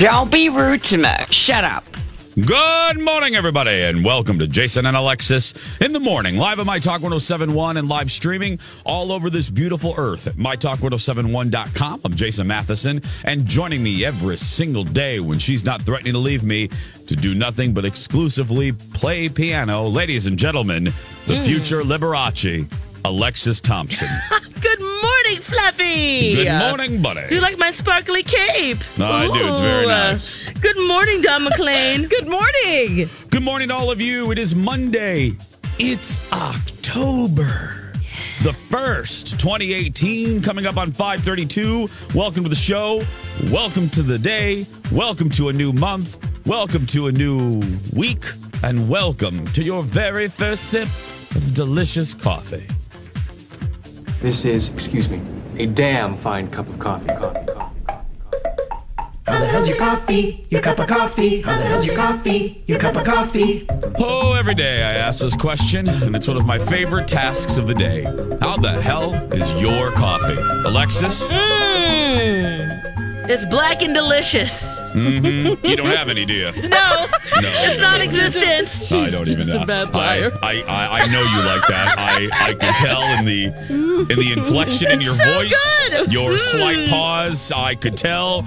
Don't be rude to me. Shut up. Good morning, everybody, and welcome to Jason and Alexis in the morning, live at My Talk 1071 and live streaming all over this beautiful earth at MyTalk1071.com. I'm Jason Matheson, and joining me every single day when she's not threatening to leave me to do nothing but exclusively play piano, ladies and gentlemen, the hmm. future Liberace, Alexis Thompson. Good morning, Fluffy. Good morning, buddy. Do you like my sparkly cape? No, I do. It's very nice. Good morning, Don McLean. Good morning. Good morning to all of you. It is Monday. It's October. The first 2018 coming up on 532. Welcome to the show. Welcome to the day. Welcome to a new month. Welcome to a new week. And welcome to your very first sip of delicious coffee. This is, excuse me, a damn fine cup of coffee. Coffee, coffee, coffee. How the hell's your coffee? Your cup of coffee? How the hell's your coffee? Your cup of coffee? Oh, every day I ask this question, and it's one of my favorite tasks of the day. How the hell is your coffee? Alexis? Mmm. It's black and delicious. Mm-hmm. You don't have any, do you? No, It's non-existent. I don't even know. I. I, I, I know you like that. I, I can tell in the in the inflection in your so voice, good. your Mm. slight pause. I could tell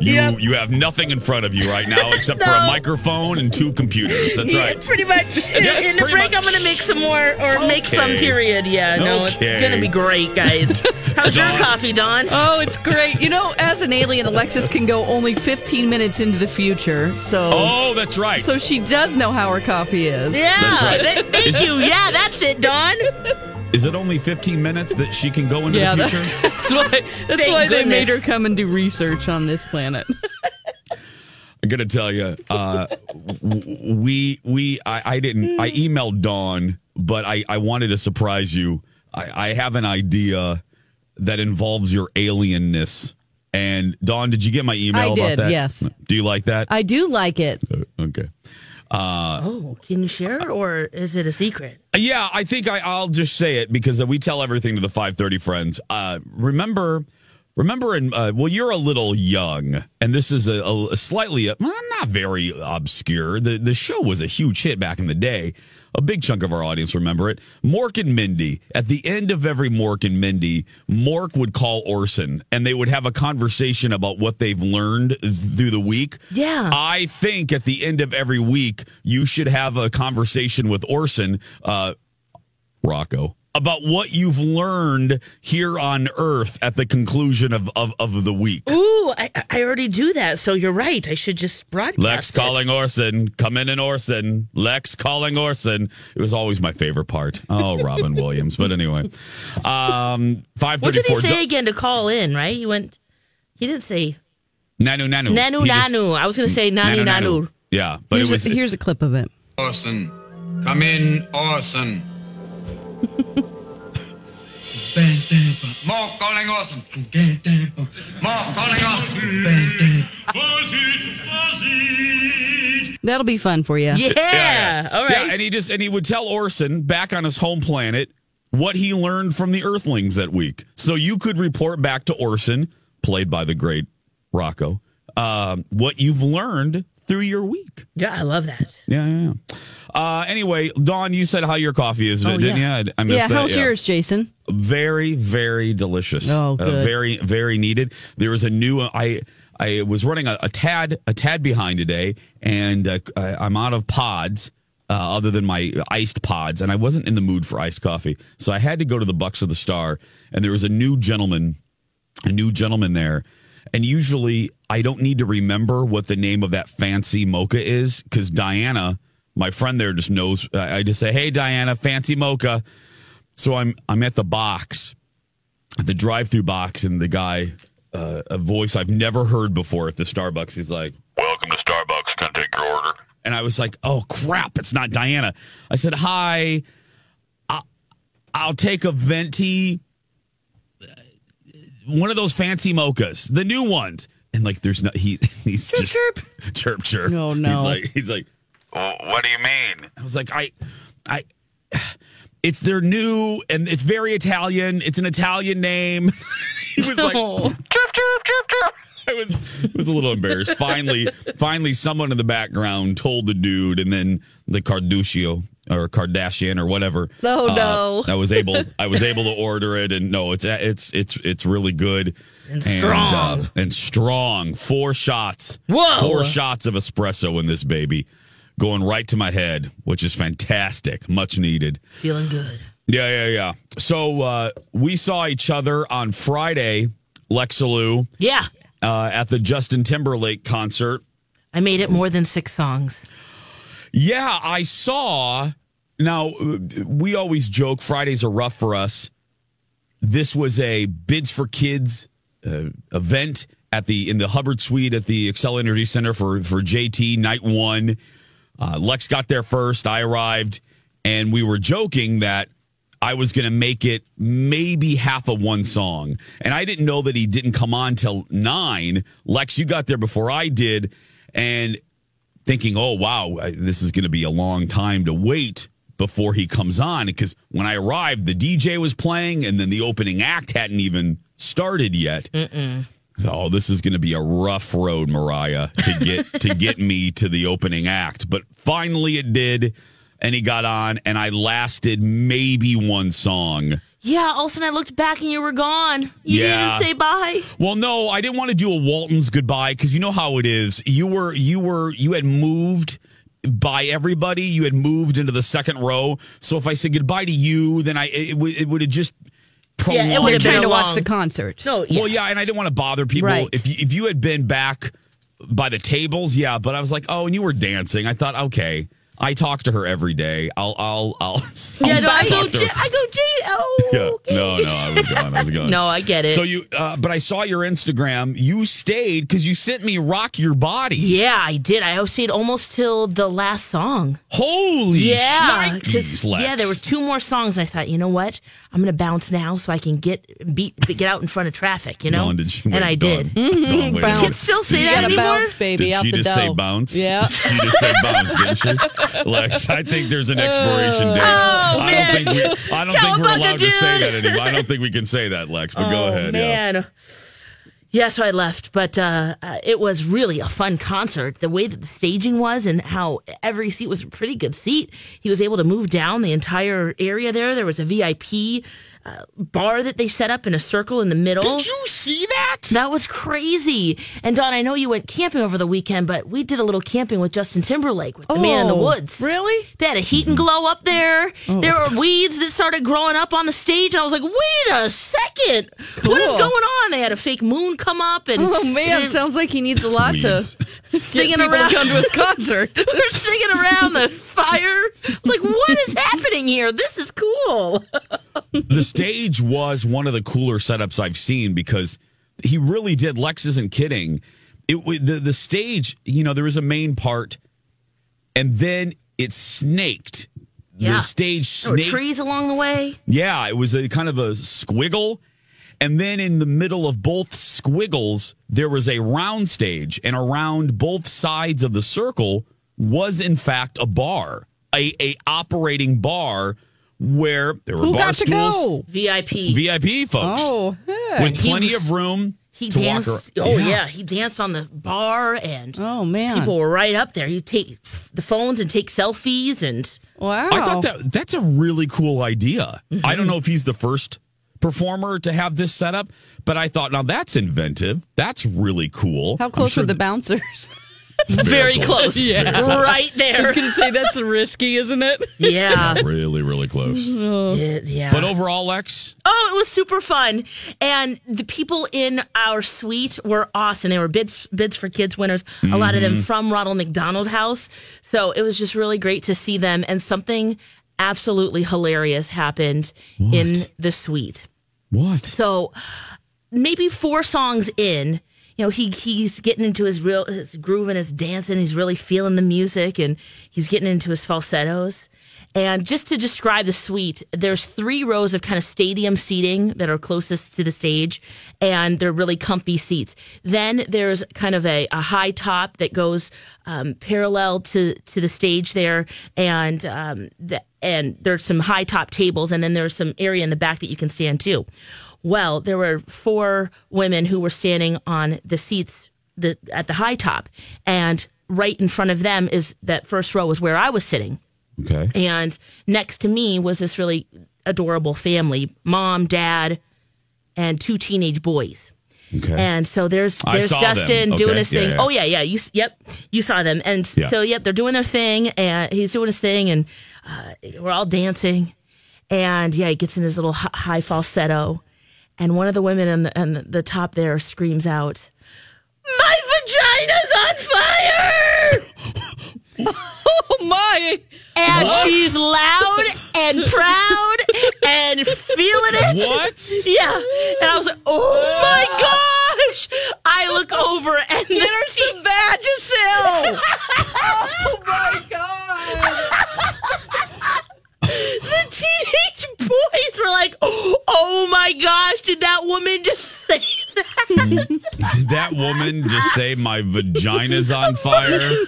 you Yep. you have nothing in front of you right now except for a microphone and two computers. That's Yeah, right. pretty much. In, Yeah, in the break, much. I'm gonna make some more, or make some period. Yeah, no, Okay. it's gonna be great, guys. How's your coffee, Dawn? Oh, it's great. You know, as an alien, Alexis can go only 15 minutes into the future. So Oh, that's right. so she does know how her coffee is. Yeah, That's right. thank you. Yeah, that's it, Dawn. Is it only 15 minutes that she can go into Yeah, the that- future? that's why that's why they made her come and do research on this planet. I'm gonna tell you, uh, we we I, I didn't I emailed Dawn, but I I wanted to surprise you. I, I have an idea that involves your alienness. And Dawn, did you get my email I about did, that? yes. Do you like that? I do like it. okay. Oh, can you share, or is it a secret? Yeah, I think I, I'll just say it because we tell everything to the 530 friends. Uh, remember, remember, in uh, well, you're a little young, and this is a, a slightly, well, not very obscure. The the show was a huge hit back in the day. A big chunk of our audience remember it. Mork and Mindy. At the end of every Mork and Mindy, Mork would call Orson, and they would have a conversation about what they've learned through the week. Yeah. I think at the end of every week, you should have a conversation with Orson, uh, Rocco, about what you've learned here on Earth at the conclusion of, of, of the week. Ooh, I, I already do that. So you're right. I should just broadcast. Lex it. calling Orson. Come in and Orson. Lex calling Orson. It was always my favorite part. Oh, Robin Williams. But anyway, um, five What did he four. say again to call in? Right? He went. He didn't say Nanu nanu. nanu He just- nanu. I was going to say nanu nanu. Yeah, but Here's, it was. a, here's a clip of it. Orson. Come in, Orson. Mork calling Orson. Mork calling Orson. That'll be fun for you. Yeah. All right. Yeah, and he just and he would tell Orson back on his home planet what he learned from the Earthlings that week. So you could report back to Orson, played by the great Rocco, um, what you've learned through your week. Yeah, I love that. Yeah, yeah. yeah. Uh, anyway, Dawn, you said how your coffee is, Oh, didn't yeah. you? I, I missed Yeah, that. how's yours, Jason? Very, very delicious. Oh, Uh, good. very, very needed. There was a new. I I was running a, a tad a tad behind today, and uh, I, I'm out of pods. Uh, other than my iced pods, and I wasn't in the mood for iced coffee, so I had to go to the Bucks of the Star, and there was a new gentleman, a new gentleman there, and usually I don't need to remember what the name of that fancy mocha is because Diana, my friend there, just knows. I I just say, "Hey, Diana, fancy mocha." So I'm I'm at the box, the drive-through box, and the guy, uh, a voice I've never heard before at the Starbucks. He's like, "Welcome to Starbucks. Can I take your order?" And I was like, "Oh crap! It's not Diana." I said, "Hi, I'll, I'll take a venti, one of those fancy mochas, the new ones." And like, there's no he he's just chirp chirp chirp. No, no. He's like he's like, well, what do you mean? I was like, I I it's their new and it's very Italian. It's an Italian name. he was like, chirp, chirp, chirp, chirp. I was was a little embarrassed. Finally, finally, someone in the background told the dude, and then the Kardashian or Kardashian or whatever. Oh, uh, no. I was able, I was able to order it, and no, it's it's it's it's really good And strong. uh, and strong. Four shots. Whoa. Four shots of espresso in this baby, going right to my head, which is fantastic, much needed. Feeling good. Yeah, yeah, yeah. So uh, we saw each other on Friday, Lexaloo, Yeah. Uh, at the Justin Timberlake concert. I made it more than six songs. Yeah, I saw. Now, uh, we always joke Fridays are rough for us. This was a Bids for Kids uh, event at the in the Hubbard Suite at the Xcel Energy Center for for JT night one. Uh, Lex got there first. I arrived, and we were joking that I was going to make it maybe half of one song, and I didn't know that he didn't come on till nine. Lex, you got there before I did, and thinking, oh, wow, this is going to be a long time to wait before he comes on. Because when I arrived, the DJ was playing and then the opening act hadn't even started yet. Oh, this is going to be a rough road, Mariah, to get to get me to the opening act. But finally, it did, and he got on, and I lasted maybe one song. Yeah, all of a sudden I looked back and you were gone. You Yeah. didn't say bye. Well, no, I didn't want to do a Walton's goodbye because you know how it is. You were you were you had moved by everybody. You had moved into the second row. So if I said goodbye to you, then I it, would it would have just prolonged. Yeah, it would have been Trying to watch the concert. No, yeah. Well, yeah, and I didn't want to bother people. Right. If you, if you had been back by the tables, yeah, but I was like, oh, and you were dancing. I thought, okay, I talk to her every day. I'll I'll I'll. yeah, I'll no, I go, to. J- I go, J. Oh, Yeah, okay. no, no, I was gone. I was gone. No, I get it. So you, uh, but I saw your Instagram. You stayed because you sent me "Rock Your Body." Yeah, I did. I stayed almost till the last song. Holy Yeah, shnikes, because yeah, there were two more songs. I thought, you know what, I'm gonna bounce now so I can get beat, get out in front of traffic. You know, Dawn, did you, and wait, I Dawn, did. Dawn, wait a Bounce. minute. Kids still say Did that she Gotta just- anymore? bounce, baby, Did out she the just say bounce? Yeah. she just said bounce, didn't she? Lex, I think there's an expiration date. Oh, I don't think we. I don't think we're allowed to say that anymore. I don't think we can say that, Lex. But go Oh, ahead. Yeah. man. Yeah, so I left, but uh, uh, it was really a fun concert. The way that the staging was and how every seat was a pretty good seat. He was able to move down the entire area there. There was a VIP bar that they set up in a circle in the middle. Did you see that? That was crazy. And Dawn, I know you went camping over the weekend, but we did a little camping with Justin Timberlake with the Man in the Oh, Woods. really? They had a heat and glow up there. Oh. There were weeds that started growing up on the stage. And I was like, wait a second. What is going on? They had a fake moon come up and Oh man, they're sounds like he needs a lot Weeds. to get Singing people around. to come to his concert. they're singing around the fire. Like, what is happening here? This is cool. the stage was one of the cooler setups I've seen because he really did. Lex isn't kidding. It the the stage, you know, there was a main part, and then it snaked. Yeah. The stage snaked. trees along the way. Yeah, it was a kind of a squiggle. And then in the middle of both squiggles, there was a round stage, and around both sides of the circle was in fact a bar, a, a operating bar where there were Who bar got to stools, go? VIP. VIP folks Oh, hey. with plenty was- of room. He to walk danced. around. Oh Yeah. yeah. he danced on the bar, and Oh, man. people were right up there. You take the phones and take selfies, and Wow. I thought that that's a really cool idea. I Mm-hmm. don't know if he's the first performer to have this setup, but I thought now that's inventive. That's really cool. How I'm close sure are the th- bouncers? very close, Yeah. Very close. right there. I was going to say that's risky, isn't it? Yeah, really, really close. Oh. yeah. yeah. But overall, Lex, Oh, it was super fun. And the people in our suite were awesome. They were bids, bids for kids winners, a lot of them mm-hmm. from Ronald McDonald House. So it was just really great to see them. And something absolutely hilarious happened in the suite. what? So maybe four songs in, you know, he he's getting into his real his groove and his dancing. He's really feeling the music and he's getting into his falsettos. And just to describe the suite, there's three rows of kind of stadium seating that are closest to the stage, and they're really comfy seats. Then there's kind of a, a high top that goes um, parallel to to the stage there, and um, the, and there's some high top tables, and then there's some area in the back that you can stand too. Well, there were four women who were standing on the seats the, at the high top, and right in front of them is that first row was where I was sitting. Okay. And next to me was this really adorable family mom, dad, and two teenage boys. Okay. And so there's there's Justin them. doing his Yeah, thing. yeah. Oh yeah, yeah. You yep, you saw them. And Yeah. so yep, they're doing their thing, and he's doing his thing, and uh, we're all dancing. And yeah, he gets in his little high falsetto, and one of the women on the, on the, the top there screams out, "My vagina's on fire!" Oh, my. and she's loud and proud and feeling it. What? Yeah. And I was like, oh my woman just say my vagina's on fire?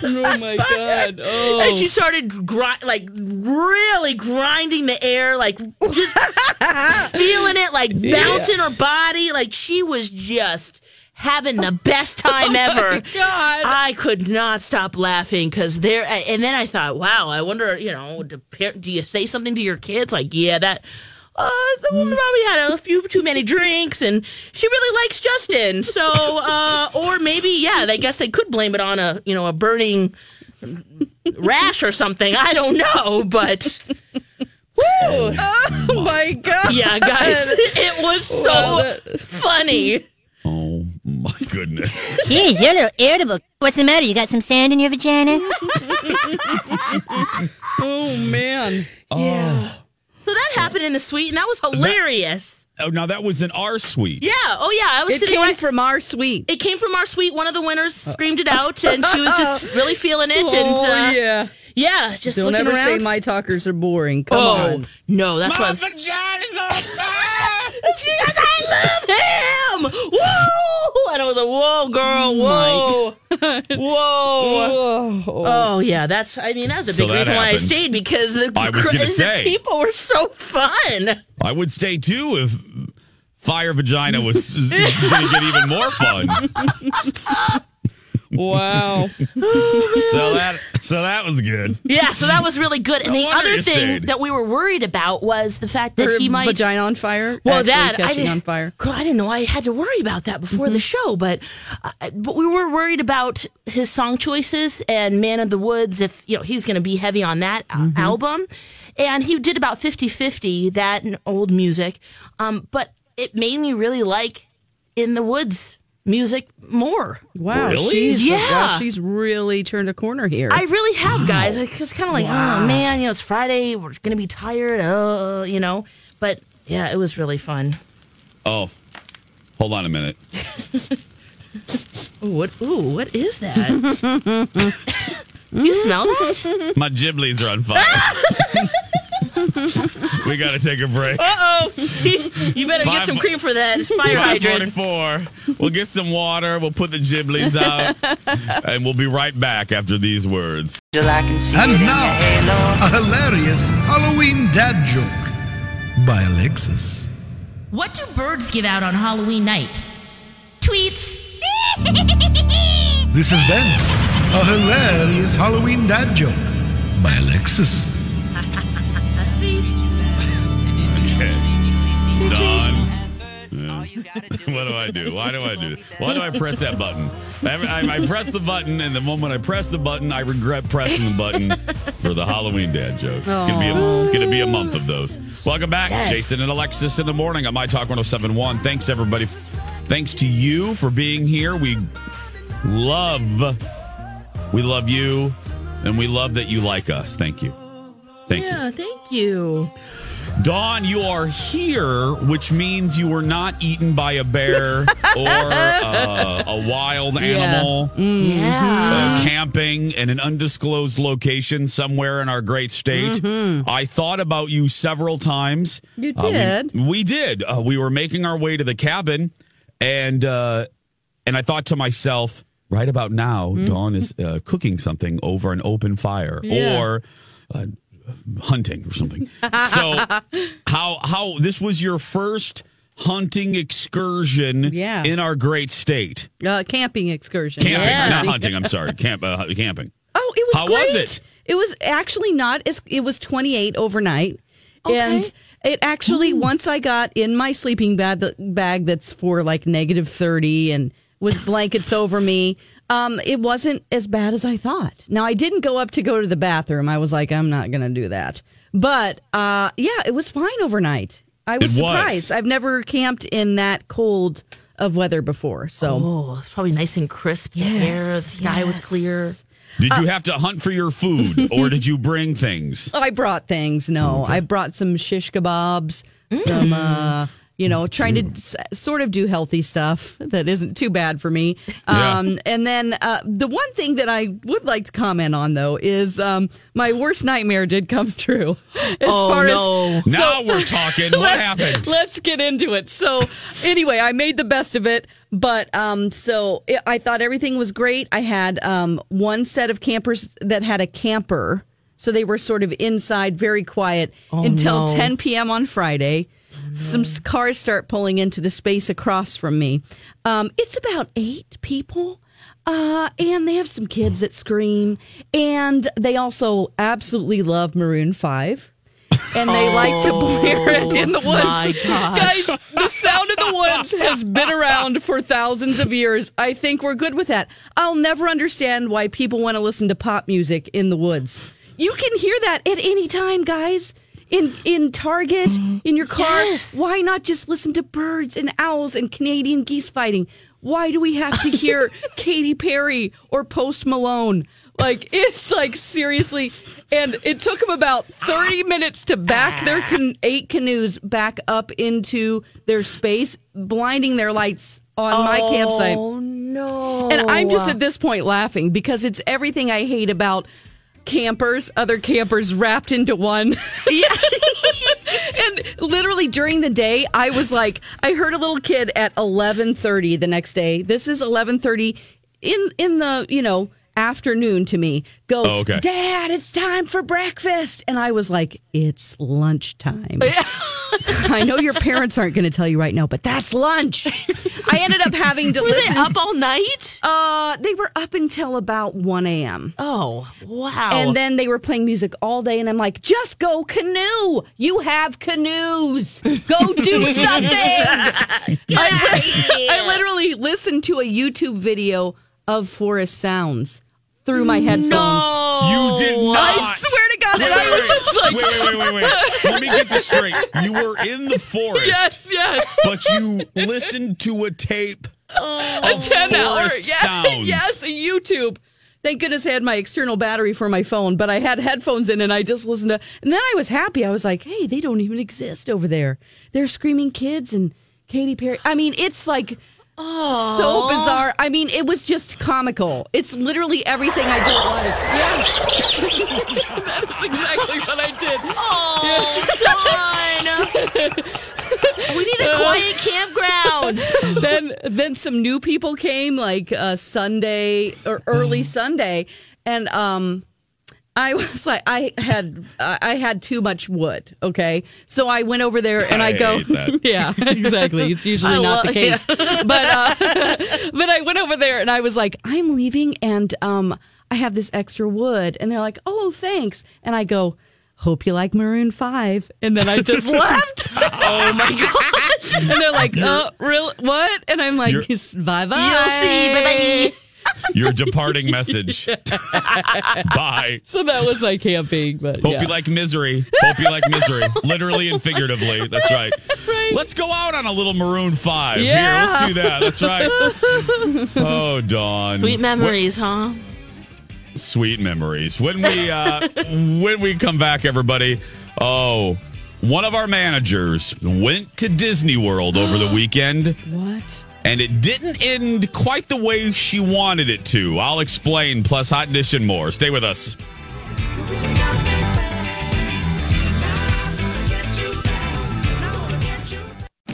Oh, my God. Oh. And she started gri- like really grinding the air, like just feeling it, like bouncing her body. Like she was just having the best oh time ever. God. I could not stop laughing because there. And then I thought, wow, I wonder, you know, do, do you say something to your kids? Like, yeah, that. Uh, the woman probably had a few too many drinks, and she really likes Justin. So, uh, or maybe, yeah, I guess they could blame it on a, you know, a burning rash or something. I don't know, but woo, Oh, my God. yeah, guys, it was so Wow, funny. Oh my goodness. Jeez, you're a little irritable. What's the matter? You got some sand in your vagina? Oh, man. So that happened in the suite, and that was hilarious. Oh, now that was in our suite. yeah. Oh, yeah. I was It sitting came right. from our suite. it came from our suite. One of the winners screamed it out, and she was just really feeling it. and oh, uh, yeah. yeah, just Don't looking ever around. say my talkers are boring. Come oh on. no, that's what I was. vagina's on fire. She goes, I love him. Whoa! And I was like, whoa, girl, oh whoa, whoa. Oh yeah, that's. I mean, that was a So big that reason why I stayed because the, I was gonna the say. people were so fun. I would stay too if fire vagina was going to get even more fun. Wow. So that so that was good. Yeah, so that was really good. And No the other thing stayed. that we were worried about was the fact that Her he might vagina on fire. Well, actually that I didn't, on fire. Girl, I didn't know I had to worry about that before the show, but uh, but we were worried about his song choices and Man of the Woods if you know he's going to be heavy on that uh, album, and he did about 50-50, that and old music, um, but it made me really like In the Woods music more. Wow. Really? She's, Yeah. wow, she's really turned a corner here. I really have, guys. It's kind of like, oh man, you know, it's Friday. We're gonna be tired. Uh, you know, but yeah, it was really fun. Oh, hold on a minute. Ooh, what? Ooh, what is that? you smell that? My giblies are on fire. we got to take a break. Uh oh! you better Five- get some cream for that fire hydrant. 544. We'll get some water. We'll put the giblies out. and we'll be right back after these words. And now, a hilarious Halloween dad joke by Alexis. What do birds give out on Halloween night? Tweets. This has been a hilarious Halloween dad joke by Alexis. Yeah. what do I do? Why do I do? Why do I press that button? I, I, I press the button, and the moment I press the button, I regret pressing the button for the Halloween dad joke. It's gonna be a, it's gonna be a month of those. Welcome back, Yes. Jason and Alexis in the morning on My Talk 1071. Thanks everybody. Thanks to you for being here. We love, we love you, and we love that you like us. Thank you. Thank you. Yeah, thank you. Dawn, you are here, which means you were not eaten by a bear or uh, a wild animal. Yeah. Uh, camping in an undisclosed location somewhere in our great state. I thought about you several times. You Uh, we- did? we, did. Uh, we were making our way to the cabin, and uh, and I thought to myself, right about now, Dawn is uh, cooking something over an open fire, Yeah. or. Hunting or something. So how how this was your first hunting excursion Yeah. in our great state. Uh, camping excursion. Camping, Yeah. not hunting, I'm sorry. Camp uh, camping. Oh, it was How great. was it? It was actually not as it was 28 overnight. And it actually once I got in my sleeping bag bag that's for like negative 30 and with blankets over me, um it wasn't as bad as I thought. Now I didn't go up to go to the bathroom. I was like I'm not going to do that. But uh yeah, it was fine overnight. I was It was. surprised. I've never camped in that cold of weather before. So Oh, it's probably nice and crisp. The air, the sky was clear. Did you have to hunt for your food or did you bring things? I brought things. No, I brought some shish kebabs, some, uh, you know, trying to s- sort of do healthy stuff that isn't too bad for me. Yeah. Um, and then uh, the one thing that I would like to comment on, though, is um, my worst nightmare did come true. As Oh, far no. as Now we're talking. What let's, happened? Let's get into it. So, anyway, I made the best of it, but um, so it, I thought everything was great. I had um, one set of campers that had a camper, so they were sort of inside, very quiet until no. 10 p.m. on Friday. Some cars start pulling into the space across from me. Um, it's about eight people. Uh, and they have some kids that scream, and they also absolutely love Maroon Five and they like to blare it in the woods. Guys, the sound of the woods has been around for thousands of years. I think we're good with that. I'll never understand why people want to listen to pop music in the woods. You can hear that at any time, guys. In in Target, mm-hmm. in your car. Yes. Why not just listen to birds and owls and Canadian geese fighting? Why do we have to hear Katy Perry or Post Malone? Like it's like seriously, and it took them about thirty minutes to back ah. their can- eight canoes back up into their space, blinding their lights on my oh, campsite. Oh no! And I'm just at this point laughing because it's everything I hate about campers, other campers wrapped into one. and literally during the day, I was like, I heard a little kid at 11:30 the next day. This is 11:30 in in the, you know, afternoon to me. Go, Oh, okay. Dad, it's time for breakfast. And I was like, it's lunchtime. I know your parents aren't going to tell you right now, but that's lunch. I ended up having to Were listen. they up all night? Uh, they were up until about 1 a.m. Oh wow! And then they were playing music all day, and I'm like, just go canoe. You have canoes. Go do something. I, li- I literally listened to a YouTube video of forest sounds through my headphones. no, You did not. I swear to God, and I was just like, wait, wait, wait, wait, wait. Let me get this straight. You were in the forest, yes, yes. but you listened to a tape a 10 hour forest yeah, sounds. yes a youtube thank goodness i had my external battery for my phone but i had headphones in and i just listened to and then i was happy i was like hey they don't even exist over there they're screaming kids and Katy Perry. I mean, it's like so bizarre. I mean, it was just comical. It's literally everything I don't like. Yeah, that's exactly what I did. Oh, Dawn. we need a quiet campground. then then some new people came like uh Sunday or early Sunday and um I was like, I had, I had too much wood. Okay, so I went over there and I, I go, yeah, exactly. It's usually I not the case, but uh, but I went over there and I was like, I'm leaving and um, I have this extra wood, and they're like, oh, thanks, and I go. Hope you like Maroon Five, and then I just left. Oh my gosh. and they're like, "Uh, real what?" And I'm like, "Bye bye." You'll see. Bye Bye Your departing message. Bye. So that was my camping, but Hope yeah. you like misery. Hope you like misery. Literally and figuratively. That's right. Let's go out on a little Maroon 5. Here, Yeah. let's do that. That's right. Oh, Dawn. Sweet memories, huh? Sweet memories. When we uh when we come back, everybody. Oh, one of our managers went to Disney World over the weekend. what? And it didn't end quite the way she wanted it to. I'll explain, plus hot dish and more. Stay with us.